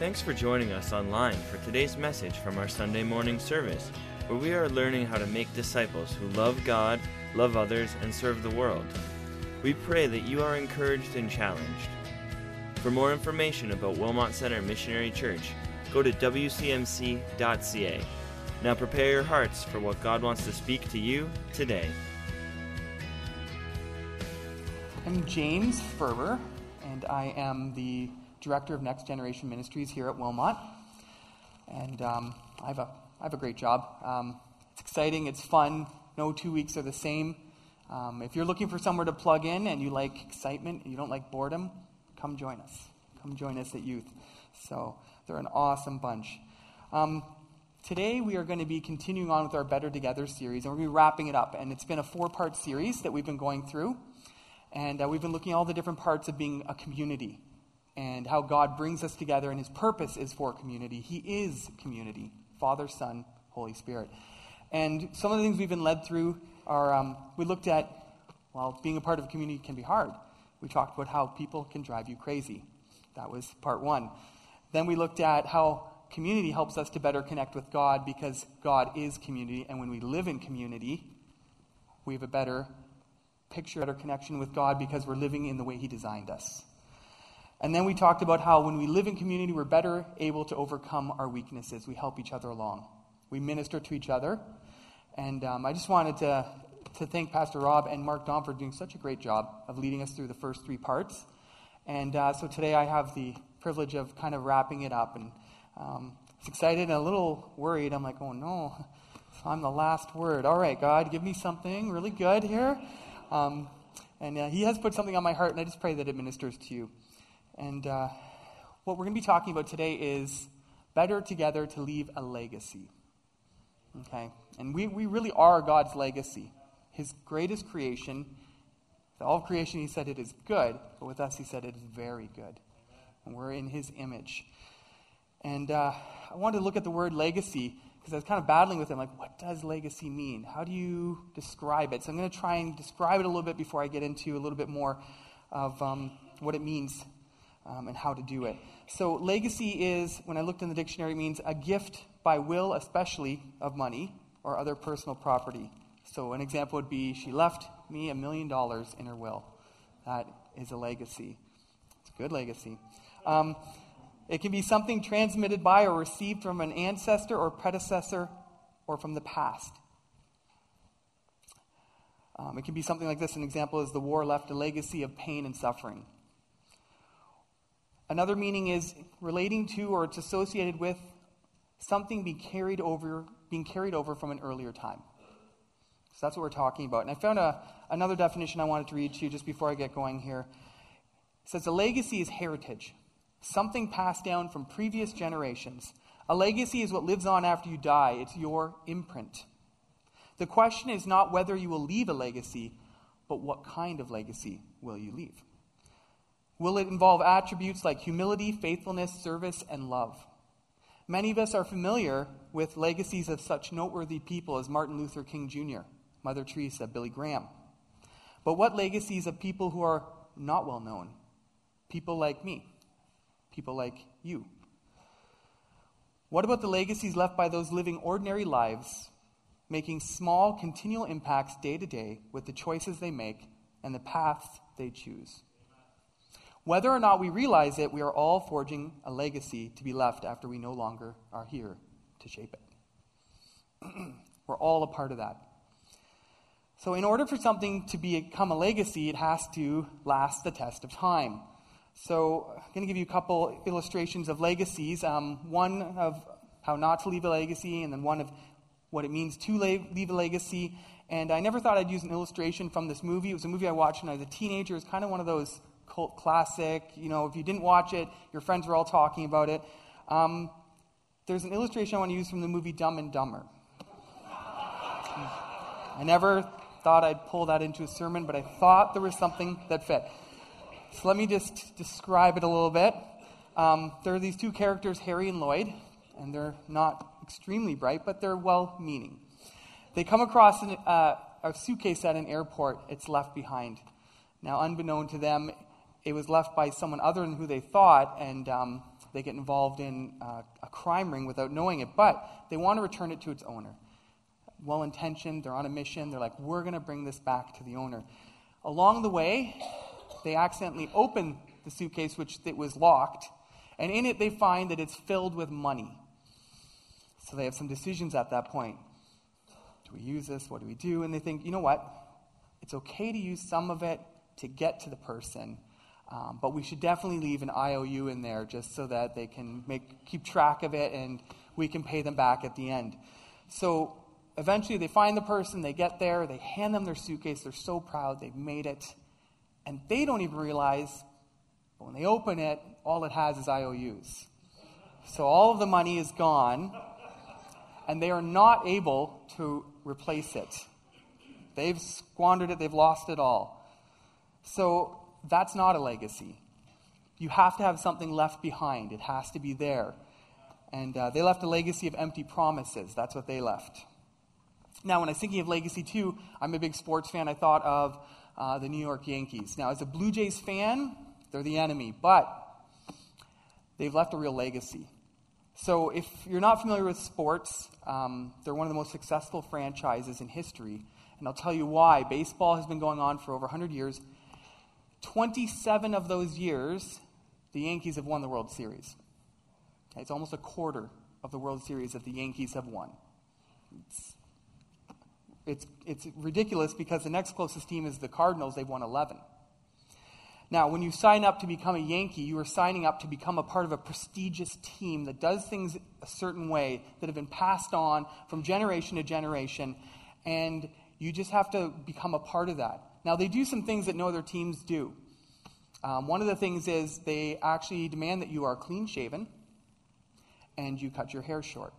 Thanks for joining us online for today's message from our Sunday morning service, where we are learning how to make disciples who love God, love others, and serve the world. We pray that you are encouraged and challenged. For more information about Wilmot Center Missionary Church, go to wcmc.ca. Now prepare your hearts for what God wants to speak to you today. I'm James Ferber, and I am the director of Next Generation Ministries here at Wilmot. And um, I, have a, I have a great job. Um, it's exciting, it's fun. No two weeks are the same. Um, if you're looking for somewhere to plug in and you like excitement, and you don't like boredom, come join us. Come join us at Youth. So they're an awesome bunch. Um, today we are going to be continuing on with our Better Together series, and we're going to be wrapping it up. And it's been a four part series that we've been going through. And uh, we've been looking at all the different parts of being a community and how God brings us together, and his purpose is for community. He is community Father, Son, Holy Spirit. And some of the things we've been led through are um, we looked at, well, being a part of a community can be hard. We talked about how people can drive you crazy. That was part one. Then we looked at how community helps us to better connect with God because God is community, and when we live in community, we have a better picture, better connection with God because we're living in the way He designed us. And then we talked about how when we live in community, we're better able to overcome our weaknesses. We help each other along, we minister to each other. And um, I just wanted to, to thank Pastor Rob and Mark Don for doing such a great job of leading us through the first three parts. And uh, so today I have the privilege of kind of wrapping it up. And um, I was excited and a little worried. I'm like, oh no, I'm the last word. All right, God, give me something really good here. Um, and uh, He has put something on my heart, and I just pray that it ministers to you. And uh, what we're going to be talking about today is better together to leave a legacy. Okay? And we, we really are God's legacy. His greatest creation. All creation, He said it is good, but with us, He said it is very good. And we're in His image. And uh, I wanted to look at the word legacy because I was kind of battling with him, like, what does legacy mean? How do you describe it? So I'm going to try and describe it a little bit before I get into a little bit more of um, what it means um, and how to do it. So, legacy is, when I looked in the dictionary, means a gift by will, especially of money or other personal property. So, an example would be she left me a million dollars in her will. That is a legacy. It's a good legacy. Um, it can be something transmitted by or received from an ancestor or predecessor or from the past. Um, it can be something like this. An example is the war left a legacy of pain and suffering. Another meaning is relating to or it's associated with something being carried over, being carried over from an earlier time. So that's what we're talking about. And I found a, another definition I wanted to read to you just before I get going here. It says a legacy is heritage, something passed down from previous generations. A legacy is what lives on after you die, it's your imprint. The question is not whether you will leave a legacy, but what kind of legacy will you leave? Will it involve attributes like humility, faithfulness, service, and love? Many of us are familiar with legacies of such noteworthy people as Martin Luther King Jr., Mother Teresa, Billy Graham. But what legacies of people who are not well known? People like me, people like you. What about the legacies left by those living ordinary lives, making small, continual impacts day to day with the choices they make and the paths they choose? Whether or not we realize it, we are all forging a legacy to be left after we no longer are here to shape it. We're all a part of that. So, in order for something to become a legacy, it has to last the test of time. So, I'm going to give you a couple illustrations of legacies. Um, one of how not to leave a legacy, and then one of what it means to leave a legacy. And I never thought I'd use an illustration from this movie. It was a movie I watched when I was a teenager. It's kind of one of those cult classic. You know, if you didn't watch it, your friends were all talking about it. Um, there's an illustration I want to use from the movie Dumb and Dumber. I never thought I'd pull that into a sermon, but I thought there was something that fit. So let me just describe it a little bit. Um, there are these two characters, Harry and Lloyd, and they're not extremely bright, but they're well meaning. They come across an, uh, a suitcase at an airport, it's left behind. Now, unbeknown to them, it was left by someone other than who they thought, and um, They get involved in uh, a crime ring without knowing it, but they want to return it to its owner. Well intentioned, they're on a mission. They're like, we're going to bring this back to the owner. Along the way, they accidentally open the suitcase, which it was locked, and in it they find that it's filled with money. So they have some decisions at that point. Do we use this? What do we do? And they think, you know what? It's okay to use some of it to get to the person, um, but we should definitely leave an IOU in there just so that they can make, keep track of it and we can pay them back at the end. So eventually they find the person, they get there, they hand them their suitcase, they're so proud, they've made it, and they don't even realize but when they open it, all it has is IOUs. So all of the money is gone, and they are not able to replace it. They've squandered it, they've lost it all. So that's not a legacy. You have to have something left behind, it has to be there. And uh, they left a legacy of empty promises. That's what they left. Now, when I was thinking of legacy too, I'm a big sports fan. I thought of uh, the New York Yankees. Now, as a Blue Jays fan, they're the enemy, but they've left a real legacy. So, if you're not familiar with sports, um, they're one of the most successful franchises in history. And I'll tell you why. Baseball has been going on for over 100 years. 27 of those years, the Yankees have won the World Series. It's almost a quarter of the World Series that the Yankees have won. It's, it's, it's ridiculous because the next closest team is the Cardinals. They've won 11. Now, when you sign up to become a Yankee, you are signing up to become a part of a prestigious team that does things a certain way that have been passed on from generation to generation, and you just have to become a part of that. Now, they do some things that no other teams do. Um, one of the things is they actually demand that you are clean shaven and you cut your hair short.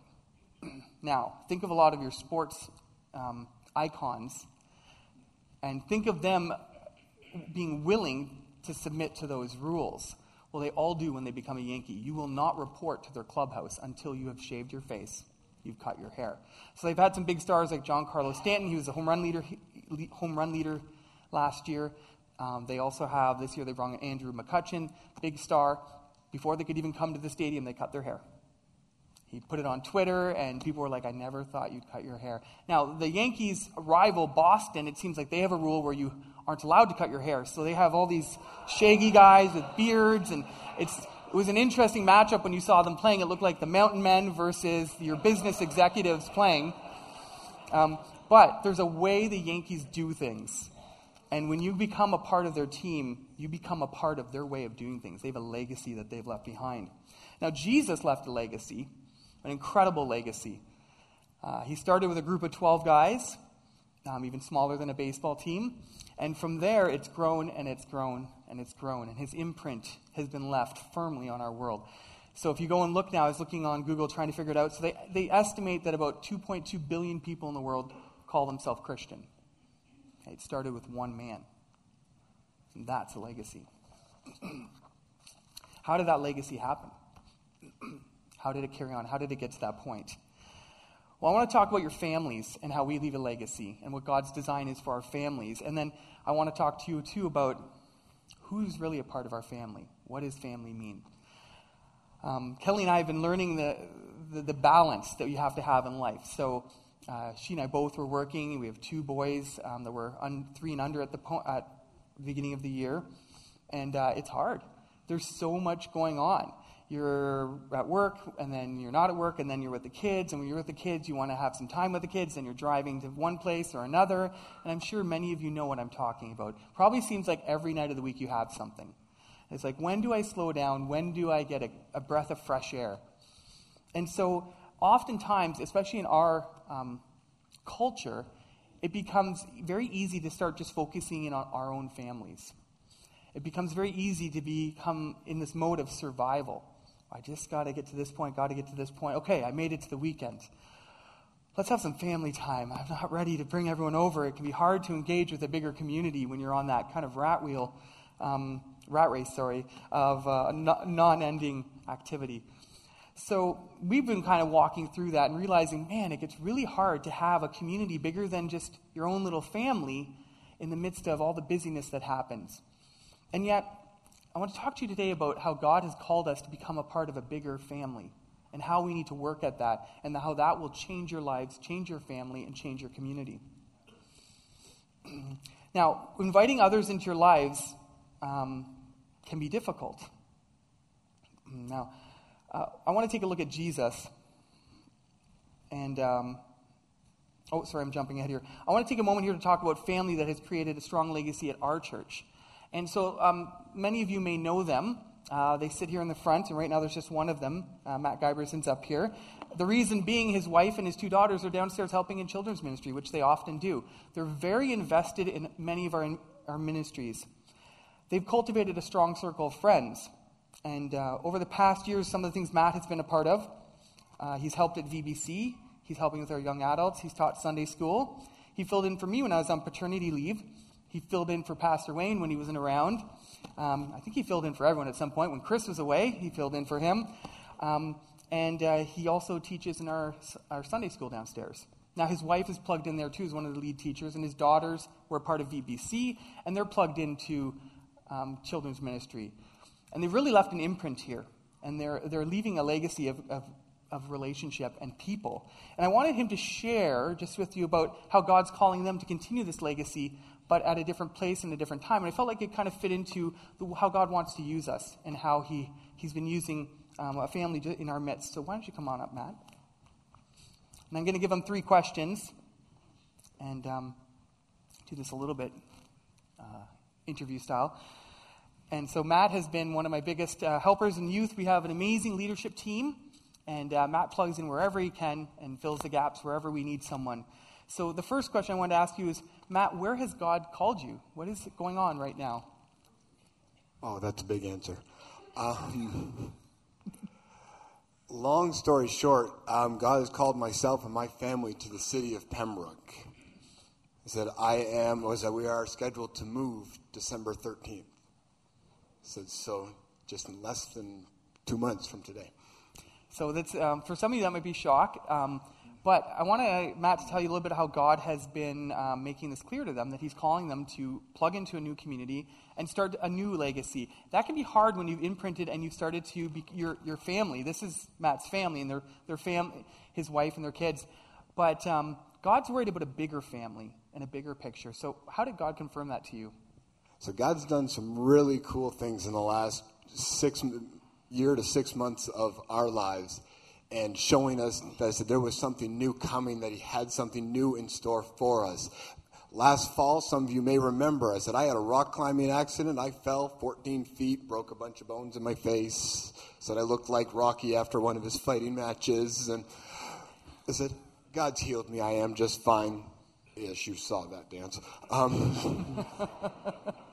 now, think of a lot of your sports um, icons and think of them being willing to submit to those rules. Well, they all do when they become a Yankee. You will not report to their clubhouse until you have shaved your face, you've cut your hair. So they've had some big stars like Giancarlo Stanton. He was a home run leader, home run leader last year. Um, they also have, this year, they brought Andrew McCutchen, big star. Before they could even come to the stadium, they cut their hair. He put it on Twitter, and people were like, I never thought you'd cut your hair. Now, the Yankees' rival, Boston, it seems like they have a rule where you aren't allowed to cut your hair. So they have all these shaggy guys with beards, and it's, it was an interesting matchup when you saw them playing. It looked like the mountain men versus your business executives playing. Um, but there's a way the Yankees do things. And when you become a part of their team, you become a part of their way of doing things. They have a legacy that they've left behind. Now, Jesus left a legacy, an incredible legacy. Uh, he started with a group of 12 guys, um, even smaller than a baseball team. And from there, it's grown and it's grown and it's grown. And his imprint has been left firmly on our world. So if you go and look now, I was looking on Google trying to figure it out. So they, they estimate that about 2.2 billion people in the world call themselves Christian. It started with one man. And that's a legacy. How did that legacy happen? how did it carry on? How did it get to that point? Well, I want to talk about your families and how we leave a legacy and what God's design is for our families. And then I want to talk to you, too, about who's really a part of our family. What does family mean? Um, Kelly and I have been learning the, the, the balance that you have to have in life. So, uh, she and I both were working. We have two boys um, that were un- three and under at the, po- at the beginning of the year. And uh, it's hard. There's so much going on. You're at work, and then you're not at work, and then you're with the kids. And when you're with the kids, you want to have some time with the kids, and you're driving to one place or another. And I'm sure many of you know what I'm talking about. Probably seems like every night of the week you have something. It's like, when do I slow down? When do I get a, a breath of fresh air? And so, oftentimes, especially in our um, culture, it becomes very easy to start just focusing in on our own families. It becomes very easy to become in this mode of survival. I just got to get to this point, got to get to this point. Okay, I made it to the weekend. Let's have some family time. I'm not ready to bring everyone over. It can be hard to engage with a bigger community when you're on that kind of rat wheel, um, rat race, sorry, of uh, non ending activity. So we've been kind of walking through that and realizing, man, it gets really hard to have a community bigger than just your own little family in the midst of all the busyness that happens. And yet, I want to talk to you today about how God has called us to become a part of a bigger family and how we need to work at that and how that will change your lives, change your family, and change your community. now, inviting others into your lives um, can be difficult. Now, uh, I want to take a look at Jesus. And, um, oh, sorry, I'm jumping ahead here. I want to take a moment here to talk about family that has created a strong legacy at our church. And so um, many of you may know them. Uh, they sit here in the front, and right now there's just one of them. Uh, Matt Giberson's up here. The reason being his wife and his two daughters are downstairs helping in children's ministry, which they often do. They're very invested in many of our, our ministries. They've cultivated a strong circle of friends. And uh, over the past years, some of the things Matt has been a part of, uh, he's helped at VBC, he's helping with our young adults, he's taught Sunday school. He filled in for me when I was on paternity leave. He filled in for Pastor Wayne when he wasn't around. Um, I think he filled in for everyone at some point. When Chris was away, he filled in for him. Um, and uh, he also teaches in our, our Sunday school downstairs. Now, his wife is plugged in there too, as one of the lead teachers, and his daughters were part of VBC, and they're plugged into um, children's ministry. And they've really left an imprint here. And they're, they're leaving a legacy of, of, of relationship and people. And I wanted him to share just with you about how God's calling them to continue this legacy, but at a different place and a different time. And I felt like it kind of fit into the, how God wants to use us and how he, He's been using um, a family in our midst. So why don't you come on up, Matt? And I'm going to give them three questions and um, do this a little bit uh, interview style. And so Matt has been one of my biggest uh, helpers in youth. We have an amazing leadership team, and uh, Matt plugs in wherever he can and fills the gaps wherever we need someone. So the first question I wanted to ask you is, Matt, where has God called you? What is going on right now? Oh, that's a big answer. Um, long story short, um, God has called myself and my family to the city of Pembroke. He said, I am, was that we are scheduled to move December 13th. So, so just in less than two months from today. So that's um, for some of you that might be shock. Um, but I want to, Matt, to tell you a little bit how God has been um, making this clear to them that He's calling them to plug into a new community and start a new legacy. That can be hard when you've imprinted and you've started to be your, your family. This is Matt's family and their, their fam- his wife and their kids. But um, God's worried about a bigger family and a bigger picture. So, how did God confirm that to you? So God's done some really cool things in the last six year to six months of our lives and showing us that there was something new coming, that He had something new in store for us. Last fall, some of you may remember, I said I had a rock climbing accident. I fell 14 feet, broke a bunch of bones in my face, said I looked like Rocky after one of his fighting matches. And I said, God's healed me. I am just fine. Yes, you saw that dance. Um,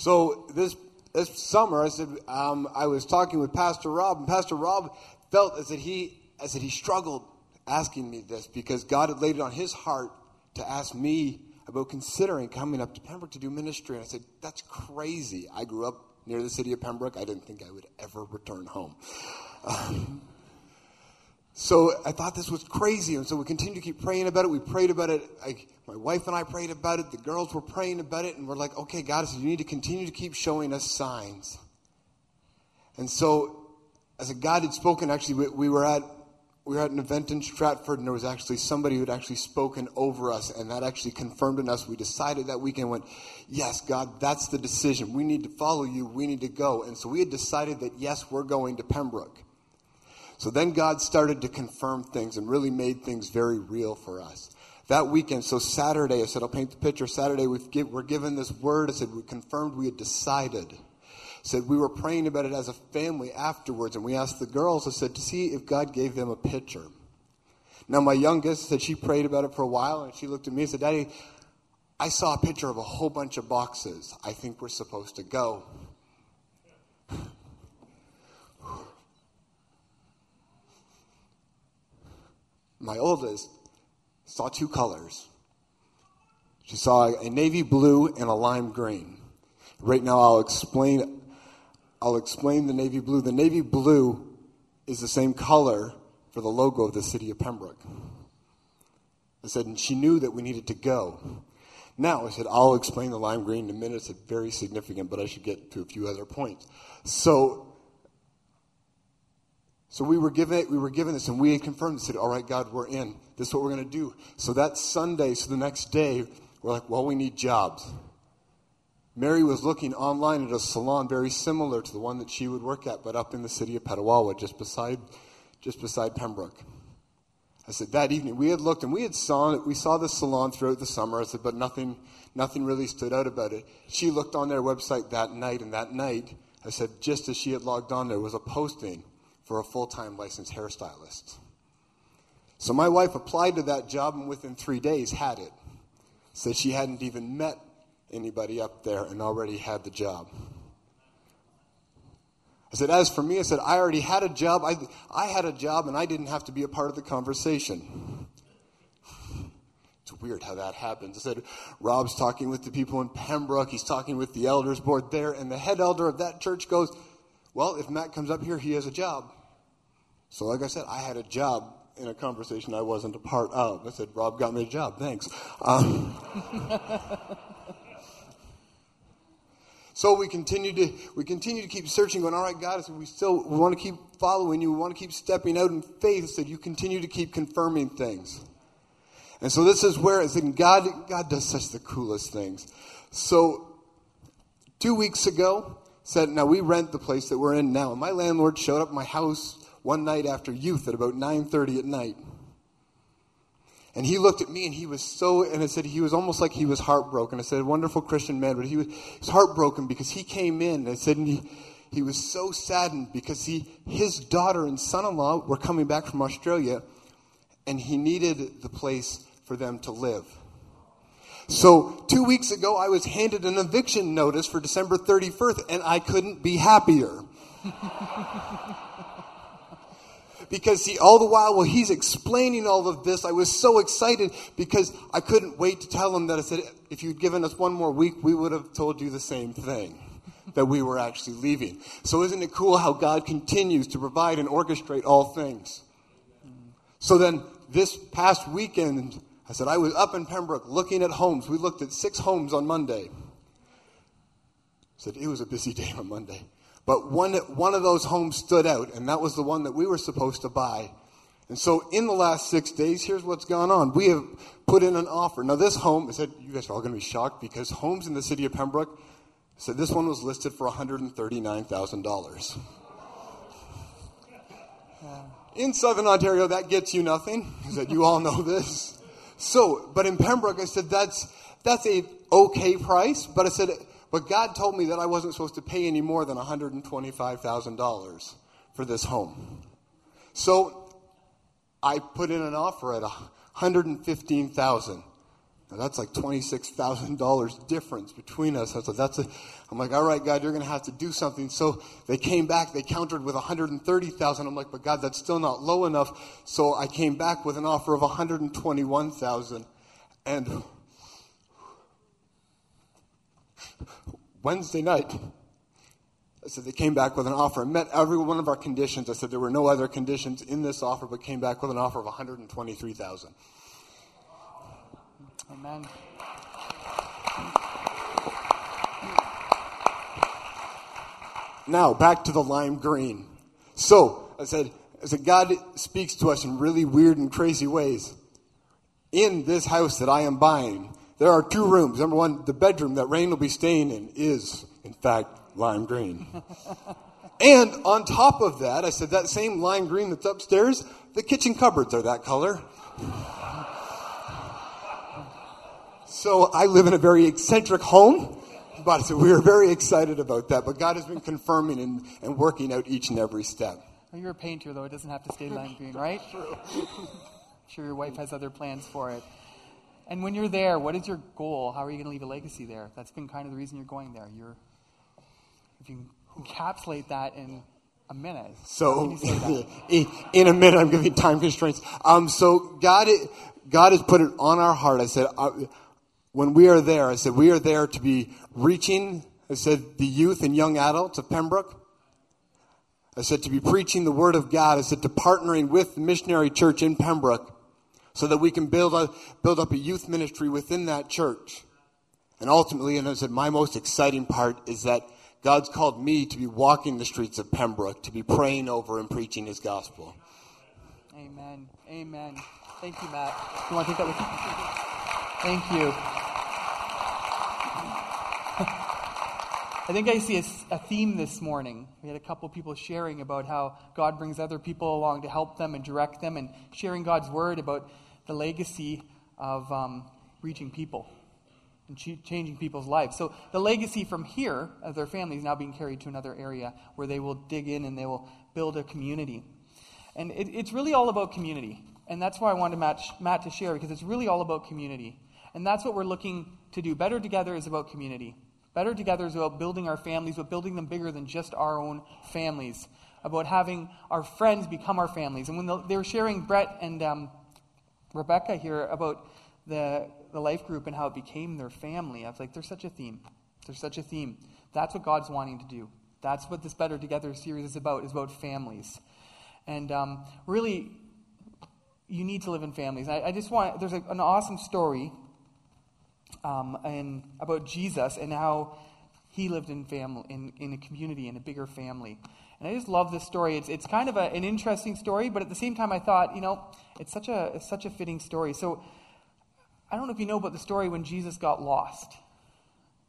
So this this summer, I said um, I was talking with Pastor Rob, and Pastor Rob felt as that he as that he struggled asking me this because God had laid it on his heart to ask me about considering coming up to Pembroke to do ministry. And I said, "That's crazy. I grew up near the city of Pembroke. I didn't think I would ever return home." Um, so I thought this was crazy, and so we continued to keep praying about it. We prayed about it. I, my wife and I prayed about it. The girls were praying about it, and we're like, "Okay, God, so you need to continue to keep showing us signs." And so, as a God had spoken, actually, we, we were at we were at an event in Stratford, and there was actually somebody who had actually spoken over us, and that actually confirmed in us. We decided that weekend, went, Yes, God, that's the decision. We need to follow you. We need to go. And so we had decided that, yes, we're going to Pembroke. So then God started to confirm things and really made things very real for us. That weekend, so Saturday, I said, I'll paint the picture. Saturday, we we're given this word. I said, we confirmed we had decided. I said, we were praying about it as a family afterwards, and we asked the girls, I said, to see if God gave them a picture. Now, my youngest said she prayed about it for a while, and she looked at me and said, Daddy, I saw a picture of a whole bunch of boxes. I think we're supposed to go. My oldest saw two colors. She saw a navy blue and a lime green. Right now I'll explain I'll explain the navy blue. The navy blue is the same color for the logo of the city of Pembroke. I said, and she knew that we needed to go. Now, I said, I'll explain the lime green in a minute. It's very significant, but I should get to a few other points. So, so we were given it, we were given this, and we confirmed. and said, "All right, God, we're in. This is what we're going to do." So that Sunday, so the next day, we're like, "Well, we need jobs." Mary was looking online at a salon very similar to the one that she would work at, but up in the city of Petawawa, just beside, just beside Pembroke. I said that evening we had looked and we had saw we saw the salon throughout the summer. I said, but nothing, nothing really stood out about it. She looked on their website that night, and that night, I said, just as she had logged on, there was a posting for a full-time licensed hairstylist. So my wife applied to that job, and within three days had it. Said she hadn't even met anybody up there and already had the job. I said, as for me, I said, I already had a job. I, I had a job and I didn't have to be a part of the conversation. It's weird how that happens. I said, Rob's talking with the people in Pembroke. He's talking with the elders board there. And the head elder of that church goes, Well, if Matt comes up here, he has a job. So, like I said, I had a job in a conversation I wasn't a part of. I said, Rob got me a job. Thanks. Um, So we continue to we continue to keep searching, going, all right, God, we still we want to keep following you, we want to keep stepping out in faith, so you continue to keep confirming things. And so this is where it's in God God does such the coolest things. So two weeks ago, said, now we rent the place that we're in now. And my landlord showed up my house one night after youth at about 9:30 at night. And he looked at me and he was so, and I said, he was almost like he was heartbroken. I said, wonderful Christian man, but he was, he was heartbroken because he came in. And I said, and he, he was so saddened because he, his daughter and son in law were coming back from Australia and he needed the place for them to live. So, two weeks ago, I was handed an eviction notice for December 31st and I couldn't be happier. because see, all the while, while he's explaining all of this, I was so excited because I couldn't wait to tell him that I said, if you'd given us one more week, we would have told you the same thing. That we were actually leaving. So, isn't it cool how God continues to provide and orchestrate all things? So, then this past weekend, I said, I was up in Pembroke looking at homes. We looked at six homes on Monday. I said, it was a busy day on Monday. But one, one of those homes stood out, and that was the one that we were supposed to buy. And so, in the last six days, here's what's gone on. We have put in an offer. Now, this home, I said, you guys are all going to be shocked because homes in the city of Pembroke, said, this one was listed for $139,000. In Southern Ontario, that gets you nothing. I said, you all know this. So, but in Pembroke, I said, that's, that's a okay price. But I said, but God told me that I wasn't supposed to pay any more than $125,000 for this home. So I put in an offer at 115,000. Now that's like $26,000 difference between us. Said, that's a, I'm like, all right, God, you're going to have to do something. So they came back, they countered with 130,000. I'm like, but God, that's still not low enough. So I came back with an offer of 121,000. And Wednesday night, I said they came back with an offer and met every one of our conditions. I said there were no other conditions in this offer, but came back with an offer of 123,000. Amen. Now back to the lime green. So I said, I said God speaks to us in really weird and crazy ways. In this house that I am buying, there are two rooms. Number one, the bedroom that Rain will be staying in is, in fact, lime green. and on top of that, I said that same lime green that's upstairs, the kitchen cupboards are that color. So I live in a very eccentric home, but so we are very excited about that. But God has been confirming and, and working out each and every step. Well, you're a painter, though. It doesn't have to stay lime green, right? True. sure your wife has other plans for it. And when you're there, what is your goal? How are you going to leave a legacy there? That's been kind of the reason you're going there. You're, if you encapsulate that in a minute. So, in a minute, I'm giving time constraints. Um, so God, God has put it on our heart. I said, uh, when we are there, I said, we are there to be reaching, I said, the youth and young adults of Pembroke. I said, to be preaching the word of God. I said, to partnering with the missionary church in Pembroke so that we can build, a, build up a youth ministry within that church. And ultimately, and I said, my most exciting part is that God's called me to be walking the streets of Pembroke, to be praying over and preaching His gospel. Amen. Amen. Thank you, Matt. You want to take that with you? Thank you. I think I see a, a, theme this morning. We had a couple people sharing about how God brings other people along to help them and direct them, and sharing God's word about the legacy of um, reaching people and ch- changing people's lives. So the legacy from here of their family is now being carried to another area where they will dig in and they will build a community. And it, it's really all about community. And that's why I wanted Matt, Matt to share, because it's really all about community. And that's what we're looking to do. Better Together is about community. Better Together is about building our families, but building them bigger than just our own families. About having our friends become our families. And when the, they were sharing, Brett and um, Rebecca here, about the, the life group and how it became their family, I was like, there's such a theme. There's such a theme. That's what God's wanting to do. That's what this Better Together series is about, is about families. And um, really, you need to live in families. I, I just want, there's a, an awesome story um, and about Jesus and how he lived in family, in, in a community, in a bigger family. And I just love this story. It's, it's kind of a, an interesting story, but at the same time, I thought, you know, it's such a, it's such a fitting story. So I don't know if you know about the story when Jesus got lost.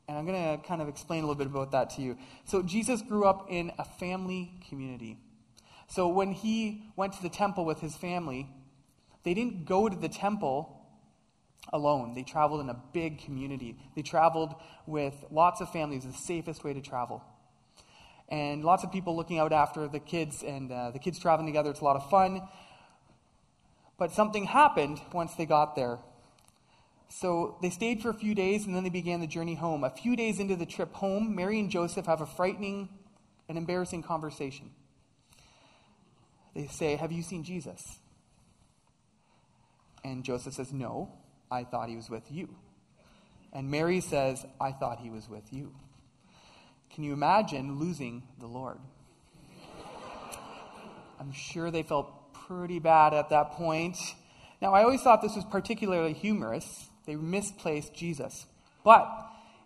And I'm going to kind of explain a little bit about that to you. So Jesus grew up in a family community. So when he went to the temple with his family, they didn't go to the temple alone. They traveled in a big community. They traveled with lots of families, the safest way to travel. And lots of people looking out after the kids, and uh, the kids traveling together. It's a lot of fun. But something happened once they got there. So they stayed for a few days, and then they began the journey home. A few days into the trip home, Mary and Joseph have a frightening and embarrassing conversation. They say, Have you seen Jesus? And Joseph says, No, I thought he was with you. And Mary says, I thought he was with you. Can you imagine losing the Lord? I'm sure they felt pretty bad at that point. Now, I always thought this was particularly humorous. They misplaced Jesus. But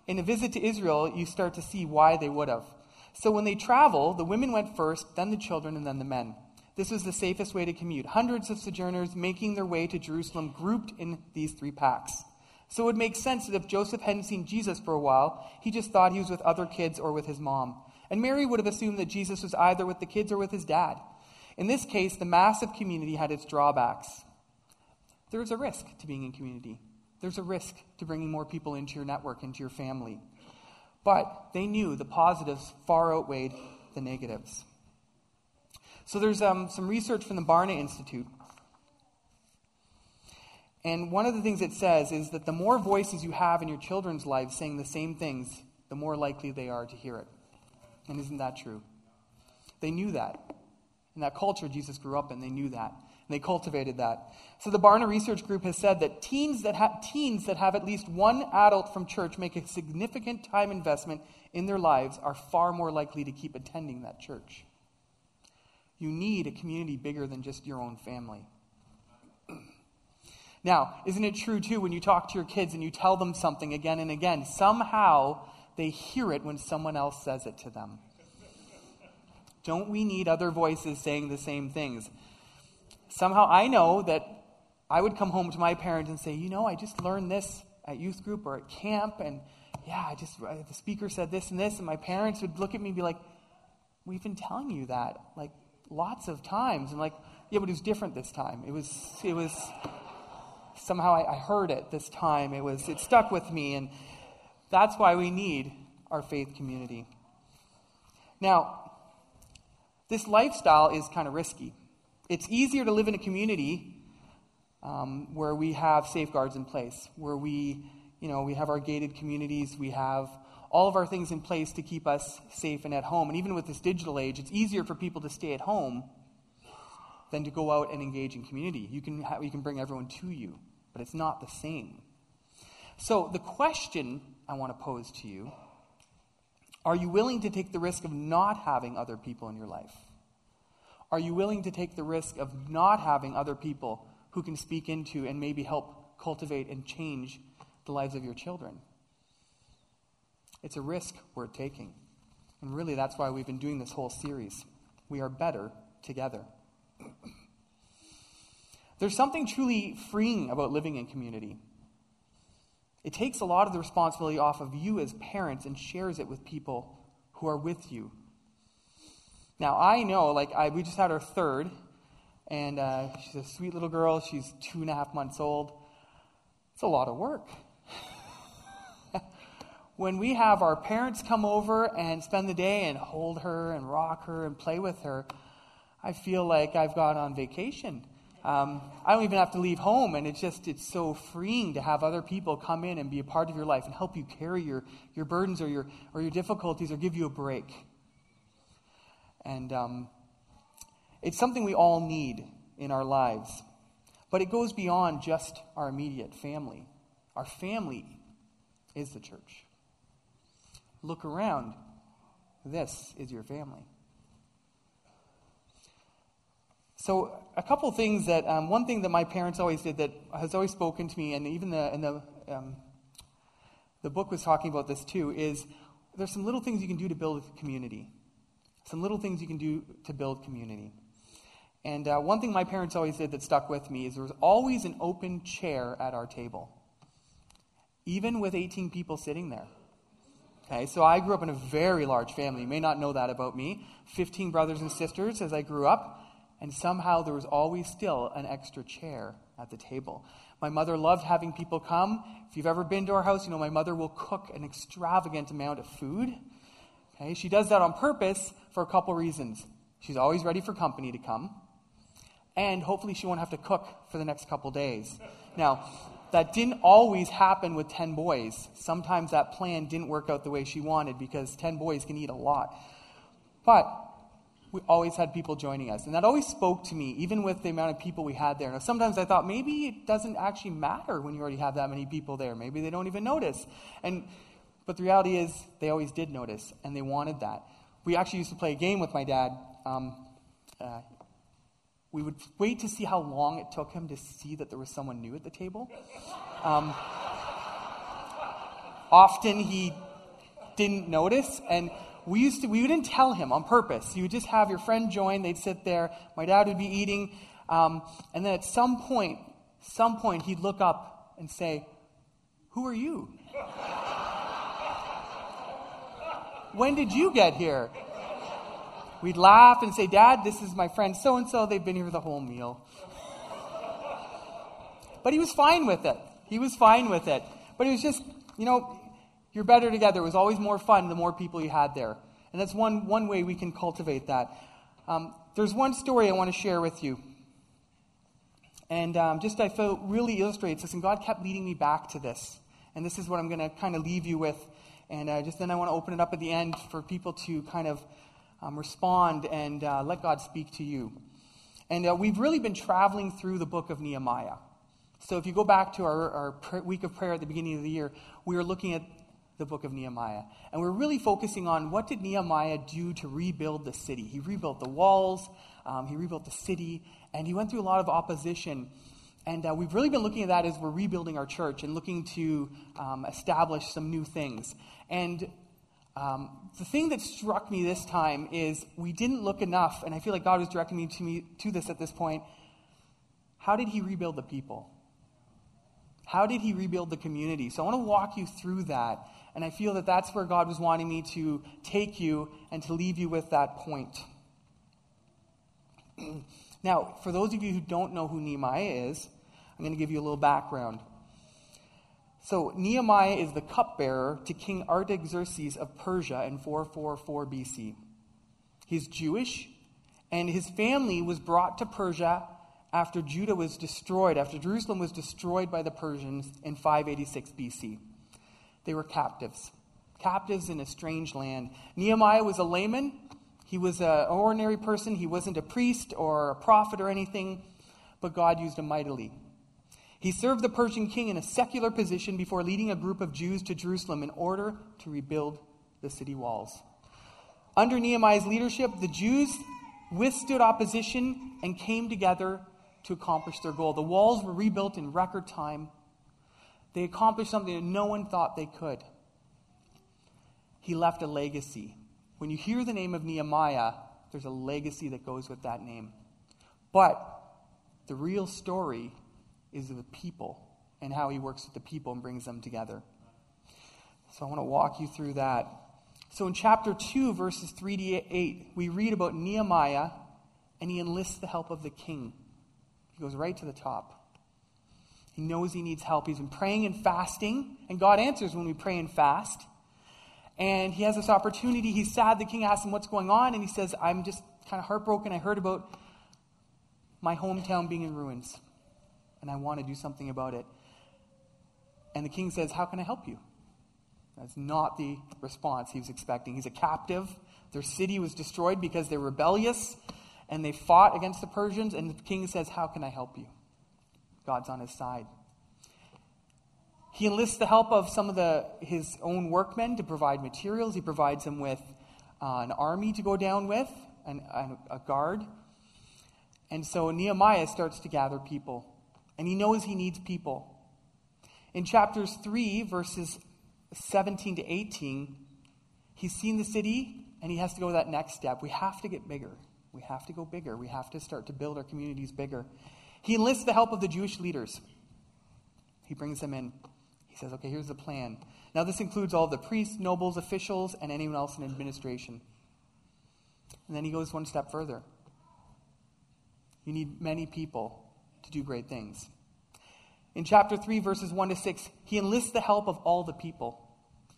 in a visit to Israel, you start to see why they would have. So when they travel, the women went first, then the children, and then the men. This was the safest way to commute. Hundreds of sojourners making their way to Jerusalem grouped in these three packs. So it would make sense that if Joseph hadn't seen Jesus for a while, he just thought he was with other kids or with his mom. And Mary would have assumed that Jesus was either with the kids or with his dad. In this case, the massive community had its drawbacks. There's a risk to being in community. There's a risk to bringing more people into your network, into your family. But they knew the positives far outweighed the negatives. So there's um, some research from the Barna Institute. And one of the things it says is that the more voices you have in your children's lives saying the same things, the more likely they are to hear it. And isn't that true? They knew that. In that culture Jesus grew up in, they knew that. And they cultivated that. So the Barna Research Group has said that teens that, ha- teens that have at least one adult from church make a significant time investment in their lives are far more likely to keep attending that church. You need a community bigger than just your own family. Now, isn't it true too when you talk to your kids and you tell them something again and again, somehow they hear it when someone else says it to them? Don't we need other voices saying the same things? Somehow I know that I would come home to my parents and say, you know, I just learned this at youth group or at camp, and yeah, I just, uh, the speaker said this and this, and my parents would look at me and be like, we've been telling you that. Like, lots of times. And like, yeah, but it was different this time. It was, it was, somehow I, I heard it this time. It was, it stuck with me. And that's why we need our faith community. Now, this lifestyle is kind of risky. It's easier to live in a community um, where we have safeguards in place, where we, you know, we have our gated communities, we have all of our things in place to keep us safe and at home. And even with this digital age, it's easier for people to stay at home than to go out and engage in community. You can, you can bring everyone to you, but it's not the same. So, the question I want to pose to you are you willing to take the risk of not having other people in your life? Are you willing to take the risk of not having other people who can speak into and maybe help cultivate and change the lives of your children? It's a risk worth taking. And really, that's why we've been doing this whole series. We are better together. There's something truly freeing about living in community. It takes a lot of the responsibility off of you as parents and shares it with people who are with you. Now, I know, like, I, we just had our third, and uh, she's a sweet little girl. She's two and a half months old. It's a lot of work. when we have our parents come over and spend the day and hold her and rock her and play with her, I feel like I've gone on vacation. Um, I don't even have to leave home, and it's just it's so freeing to have other people come in and be a part of your life and help you carry your, your burdens or your or your difficulties or give you a break. And um, it's something we all need in our lives, but it goes beyond just our immediate family. Our family is the church. Look around. This is your family. So, a couple things that, um, one thing that my parents always did that has always spoken to me, and even the, and the, um, the book was talking about this too, is there's some little things you can do to build a community. Some little things you can do to build community. And uh, one thing my parents always did that stuck with me is there was always an open chair at our table, even with 18 people sitting there. Okay, so I grew up in a very large family. You may not know that about me. 15 brothers and sisters as I grew up and somehow there was always still an extra chair at the table. My mother loved having people come. If you've ever been to our house, you know my mother will cook an extravagant amount of food. Okay, she does that on purpose for a couple reasons. She's always ready for company to come, and hopefully she won't have to cook for the next couple days. Now, that didn't always happen with 10 boys. Sometimes that plan didn't work out the way she wanted because 10 boys can eat a lot. But we always had people joining us. And that always spoke to me, even with the amount of people we had there. Now, sometimes I thought maybe it doesn't actually matter when you already have that many people there. Maybe they don't even notice. And, but the reality is, they always did notice, and they wanted that. We actually used to play a game with my dad. Um, uh, we would wait to see how long it took him to see that there was someone new at the table. Um, often he didn't notice, and we used to, we wouldn't tell him on purpose. You would just have your friend join, they'd sit there, my dad would be eating, um, and then at some point, some point, he'd look up and say, Who are you? when did you get here? We'd laugh and say, Dad, this is my friend so and so, they've been here the whole meal. But he was fine with it. He was fine with it. But it was just, you know, you're better together. It was always more fun the more people you had there. And that's one, one way we can cultivate that. Um, there's one story I want to share with you. And um, just I feel really illustrates this. And God kept leading me back to this. And this is what I'm going to kind of leave you with. And uh, just then I want to open it up at the end for people to kind of um, respond and uh, let God speak to you. And uh, we've really been traveling through the book of Nehemiah. So if you go back to our, our week of prayer at the beginning of the year, we were looking at the book of Nehemiah. And we're really focusing on what did Nehemiah do to rebuild the city. He rebuilt the walls, um, he rebuilt the city, and he went through a lot of opposition. And uh, we've really been looking at that as we're rebuilding our church and looking to um, establish some new things. And um, the thing that struck me this time is we didn't look enough, and I feel like God was directing me to, me to this at this point. How did he rebuild the people? How did he rebuild the community? So I want to walk you through that and I feel that that's where God was wanting me to take you and to leave you with that point. now, for those of you who don't know who Nehemiah is, I'm going to give you a little background. So, Nehemiah is the cupbearer to King Artaxerxes of Persia in 444 BC. He's Jewish, and his family was brought to Persia after Judah was destroyed, after Jerusalem was destroyed by the Persians in 586 BC. They were captives, captives in a strange land. Nehemiah was a layman. He was an ordinary person. He wasn't a priest or a prophet or anything, but God used him mightily. He served the Persian king in a secular position before leading a group of Jews to Jerusalem in order to rebuild the city walls. Under Nehemiah's leadership, the Jews withstood opposition and came together to accomplish their goal. The walls were rebuilt in record time they accomplished something that no one thought they could. he left a legacy. When you hear the name of Nehemiah, there's a legacy that goes with that name. But the real story is the people and how he works with the people and brings them together. So I want to walk you through that. So in chapter 2, verses 3 to 8, we read about Nehemiah and he enlists the help of the king. He goes right to the top. He knows he needs help. He's been praying and fasting, and God answers when we pray and fast. And he has this opportunity. He's sad. The king asks him what's going on, and he says, I'm just kind of heartbroken. I heard about my hometown being in ruins, and I want to do something about it. And the king says, How can I help you? That's not the response he was expecting. He's a captive. Their city was destroyed because they're rebellious and they fought against the Persians. And the king says, How can I help you? God's on his side. He enlists the help of some of the, his own workmen to provide materials. He provides them with uh, an army to go down with, and a guard. And so Nehemiah starts to gather people, and he knows he needs people. In chapters 3, verses 17 to 18, he's seen the city, and he has to go that next step. We have to get bigger. We have to go bigger. We have to start to build our communities bigger. He enlists the help of the Jewish leaders. He brings them in. He says, okay, here's the plan. Now, this includes all the priests, nobles, officials, and anyone else in administration. And then he goes one step further. You need many people to do great things. In chapter 3, verses 1 to 6, he enlists the help of all the people.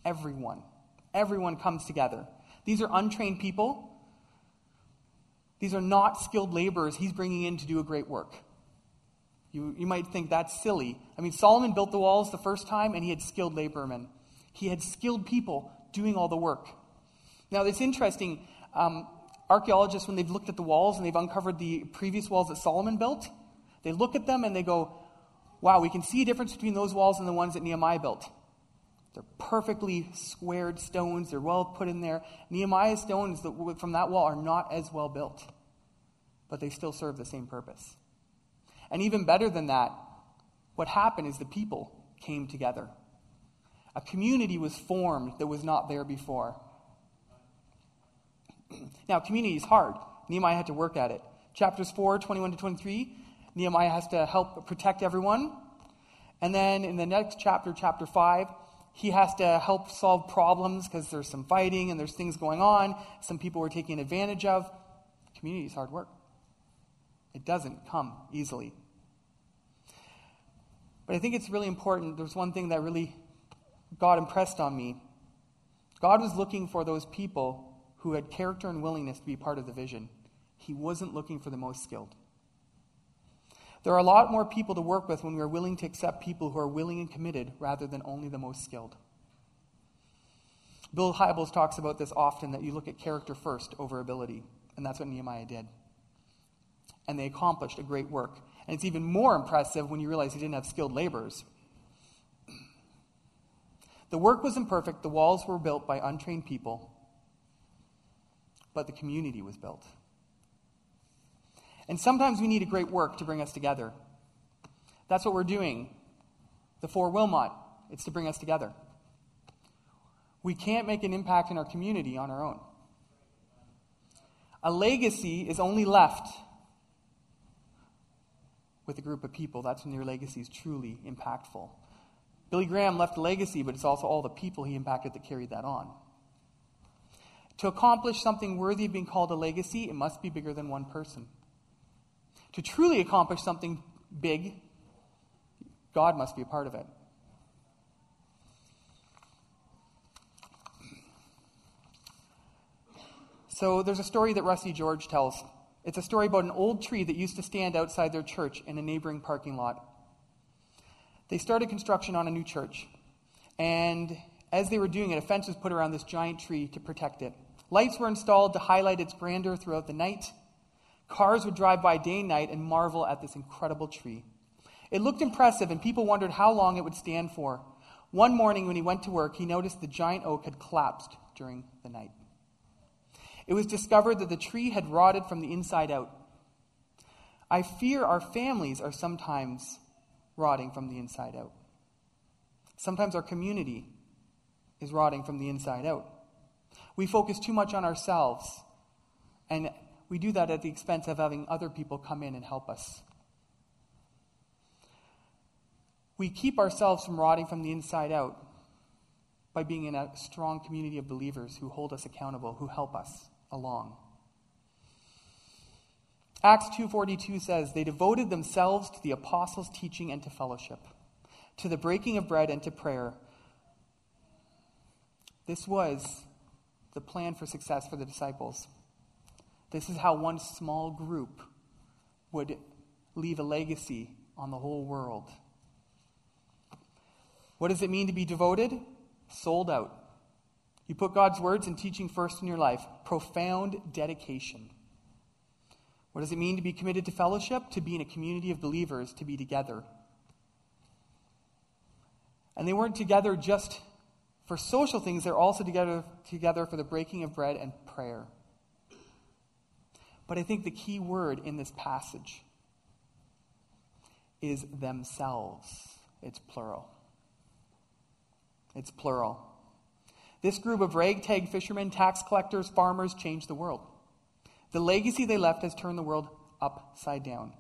Everyone. Everyone comes together. These are untrained people these are not skilled laborers he's bringing in to do a great work. You, you might think that's silly. I mean, Solomon built the walls the first time and he had skilled laborermen. He had skilled people doing all the work. Now, it's interesting. Um, archaeologists, when they've looked at the walls and they've uncovered the previous walls that Solomon built, they look at them and they go, wow, we can see a difference between those walls and the ones that Nehemiah built. They're perfectly squared stones. They're well put in there. Nehemiah's stones from that wall are not as well built, but they still serve the same purpose. And even better than that, what happened is the people came together. A community was formed that was not there before. now, community is hard. Nehemiah had to work at it. Chapters 4, 21 to 23, Nehemiah has to help protect everyone. And then in the next chapter, chapter 5, he has to help solve problems because there's some fighting and there's things going on. Some people were taking advantage of. Community is hard work. It doesn't come easily. But I think it's really important. There's one thing that really God impressed on me. God was looking for those people who had character and willingness to be part of the vision. He wasn't looking for the most skilled. There are a lot more people to work with when we are willing to accept people who are willing and committed rather than only the most skilled. Bill Hybels talks about this often that you look at character first over ability, and that's what Nehemiah did. And they accomplished a great work. And it's even more impressive when you realize he didn't have skilled laborers. The work was imperfect, the walls were built by untrained people, but the community was built. And sometimes we need a great work to bring us together. That's what we're doing. The Four Wilmot, it's to bring us together. We can't make an impact in our community on our own. A legacy is only left with a group of people. That's when your legacy is truly impactful. Billy Graham left a legacy, but it's also all the people he impacted that carried that on. To accomplish something worthy of being called a legacy, it must be bigger than one person. To truly accomplish something big, God must be a part of it. So there's a story that Rusty George tells. It's a story about an old tree that used to stand outside their church in a neighboring parking lot. They started construction on a new church. And as they were doing it, a fence was put around this giant tree to protect it. Lights were installed to highlight its grandeur throughout the night. Cars would drive by day and night and marvel at this incredible tree. It looked impressive, and people wondered how long it would stand for. One morning, when he went to work, he noticed the giant oak had collapsed during the night. It was discovered that the tree had rotted from the inside out. I fear our families are sometimes rotting from the inside out. Sometimes our community is rotting from the inside out. We focus too much on ourselves, and we do that at the expense of having other people come in and help us. We keep ourselves from rotting from the inside out by being in a strong community of believers who hold us accountable, who help us along. Acts 2:42 says they devoted themselves to the apostles' teaching and to fellowship, to the breaking of bread and to prayer. This was the plan for success for the disciples. This is how one small group would leave a legacy on the whole world. What does it mean to be devoted? Sold out. You put God's words and teaching first in your life. Profound dedication. What does it mean to be committed to fellowship? To be in a community of believers, to be together. And they weren't together just for social things, they're also together, together for the breaking of bread and prayer. But I think the key word in this passage is themselves. It's plural. It's plural. This group of ragtag fishermen, tax collectors, farmers changed the world. The legacy they left has turned the world upside down.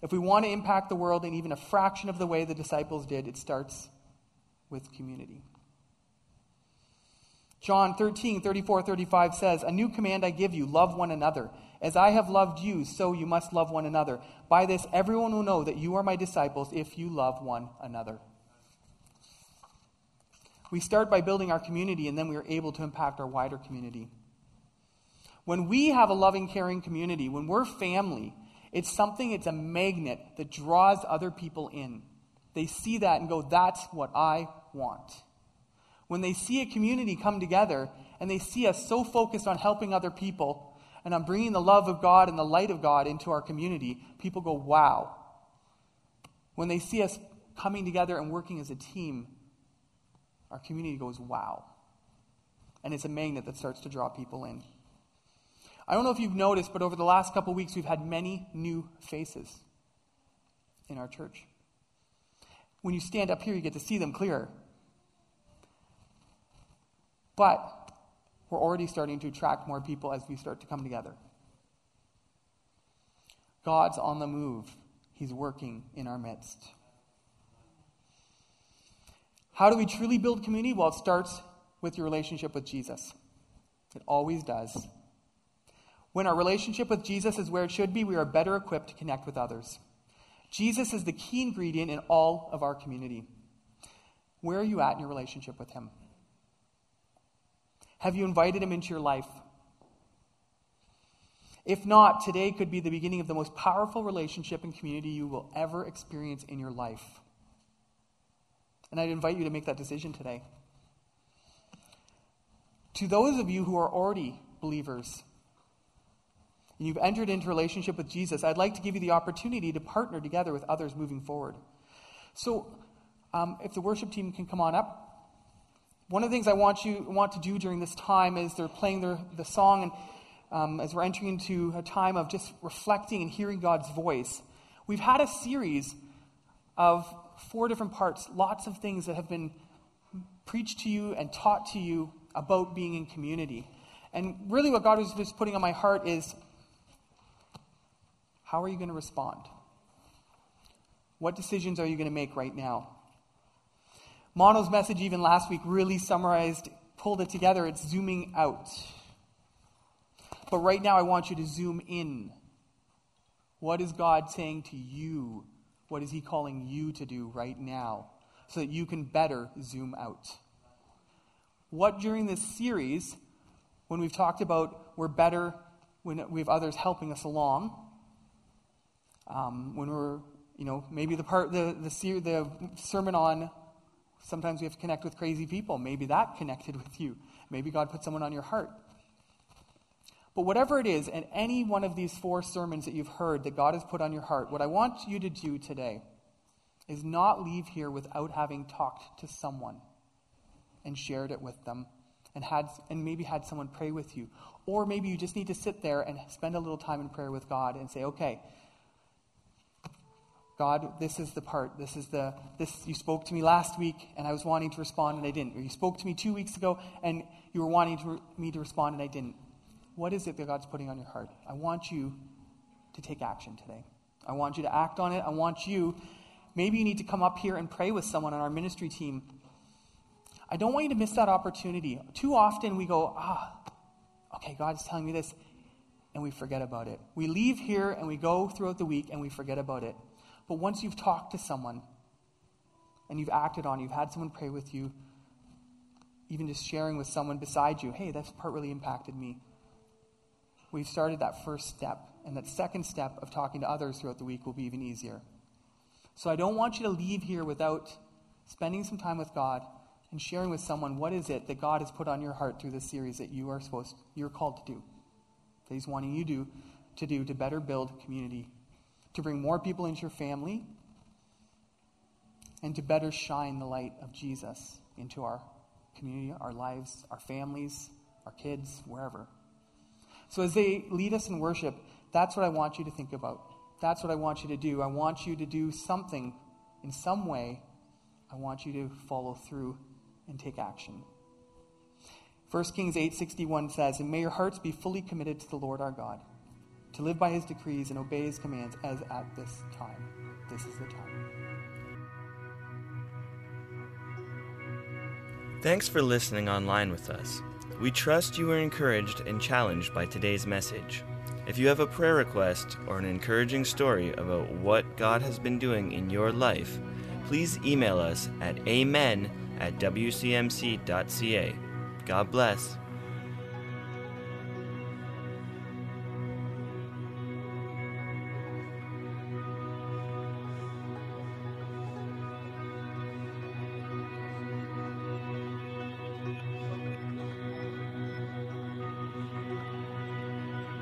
If we want to impact the world in even a fraction of the way the disciples did, it starts with community. John 13, 34, 35 says, A new command I give you love one another. As I have loved you, so you must love one another. By this, everyone will know that you are my disciples if you love one another. We start by building our community, and then we are able to impact our wider community. When we have a loving, caring community, when we're family, it's something, it's a magnet that draws other people in. They see that and go, That's what I want. When they see a community come together and they see us so focused on helping other people and on bringing the love of God and the light of God into our community, people go, wow. When they see us coming together and working as a team, our community goes, wow. And it's a magnet that starts to draw people in. I don't know if you've noticed, but over the last couple weeks, we've had many new faces in our church. When you stand up here, you get to see them clearer. But we're already starting to attract more people as we start to come together. God's on the move, He's working in our midst. How do we truly build community? Well, it starts with your relationship with Jesus. It always does. When our relationship with Jesus is where it should be, we are better equipped to connect with others. Jesus is the key ingredient in all of our community. Where are you at in your relationship with Him? Have you invited him into your life? If not, today could be the beginning of the most powerful relationship and community you will ever experience in your life. And I'd invite you to make that decision today. To those of you who are already believers, and you've entered into relationship with Jesus, I'd like to give you the opportunity to partner together with others moving forward. So, um, if the worship team can come on up. One of the things I want you want to do during this time is they're playing their, the song, and um, as we're entering into a time of just reflecting and hearing God's voice, we've had a series of four different parts, lots of things that have been preached to you and taught to you about being in community. And really, what God was just putting on my heart is how are you going to respond? What decisions are you going to make right now? Mono's message, even last week, really summarized, pulled it together. It's zooming out. But right now, I want you to zoom in. What is God saying to you? What is He calling you to do right now so that you can better zoom out? What during this series, when we've talked about we're better when we have others helping us along, um, when we're, you know, maybe the part, the, the, the sermon on Sometimes we have to connect with crazy people. Maybe that connected with you. Maybe God put someone on your heart. But whatever it is, in any one of these four sermons that you've heard that God has put on your heart, what I want you to do today is not leave here without having talked to someone and shared it with them and had and maybe had someone pray with you. Or maybe you just need to sit there and spend a little time in prayer with God and say, okay, God, this is the part. This is the this you spoke to me last week and I was wanting to respond and I didn't. Or you spoke to me 2 weeks ago and you you were wanting to, me to respond and I didn't. What is it that God's putting on your heart? I want you to take action today. I want you to act on it. I want you, maybe you need to come up here and pray with someone on our ministry team. I don't want you to miss that opportunity. Too often we go, ah, okay, God's telling me this, and we forget about it. We leave here and we go throughout the week and we forget about it. But once you've talked to someone and you've acted on, you've had someone pray with you, even just sharing with someone beside you, hey, this part really impacted me. We've started that first step, and that second step of talking to others throughout the week will be even easier. So I don't want you to leave here without spending some time with God and sharing with someone what is it that God has put on your heart through this series that you are supposed you're called to do. That He's wanting you to do to better build community, to bring more people into your family, and to better shine the light of Jesus into our community, our lives, our families, our kids, wherever. So as they lead us in worship, that's what I want you to think about. That's what I want you to do. I want you to do something in some way. I want you to follow through and take action. 1 Kings 8:61 says, "And may your hearts be fully committed to the Lord our God, to live by his decrees and obey his commands as at this time." This is the time. Thanks for listening online with us. We trust you were encouraged and challenged by today's message. If you have a prayer request or an encouraging story about what God has been doing in your life, please email us at amen at wcmc.ca. God bless.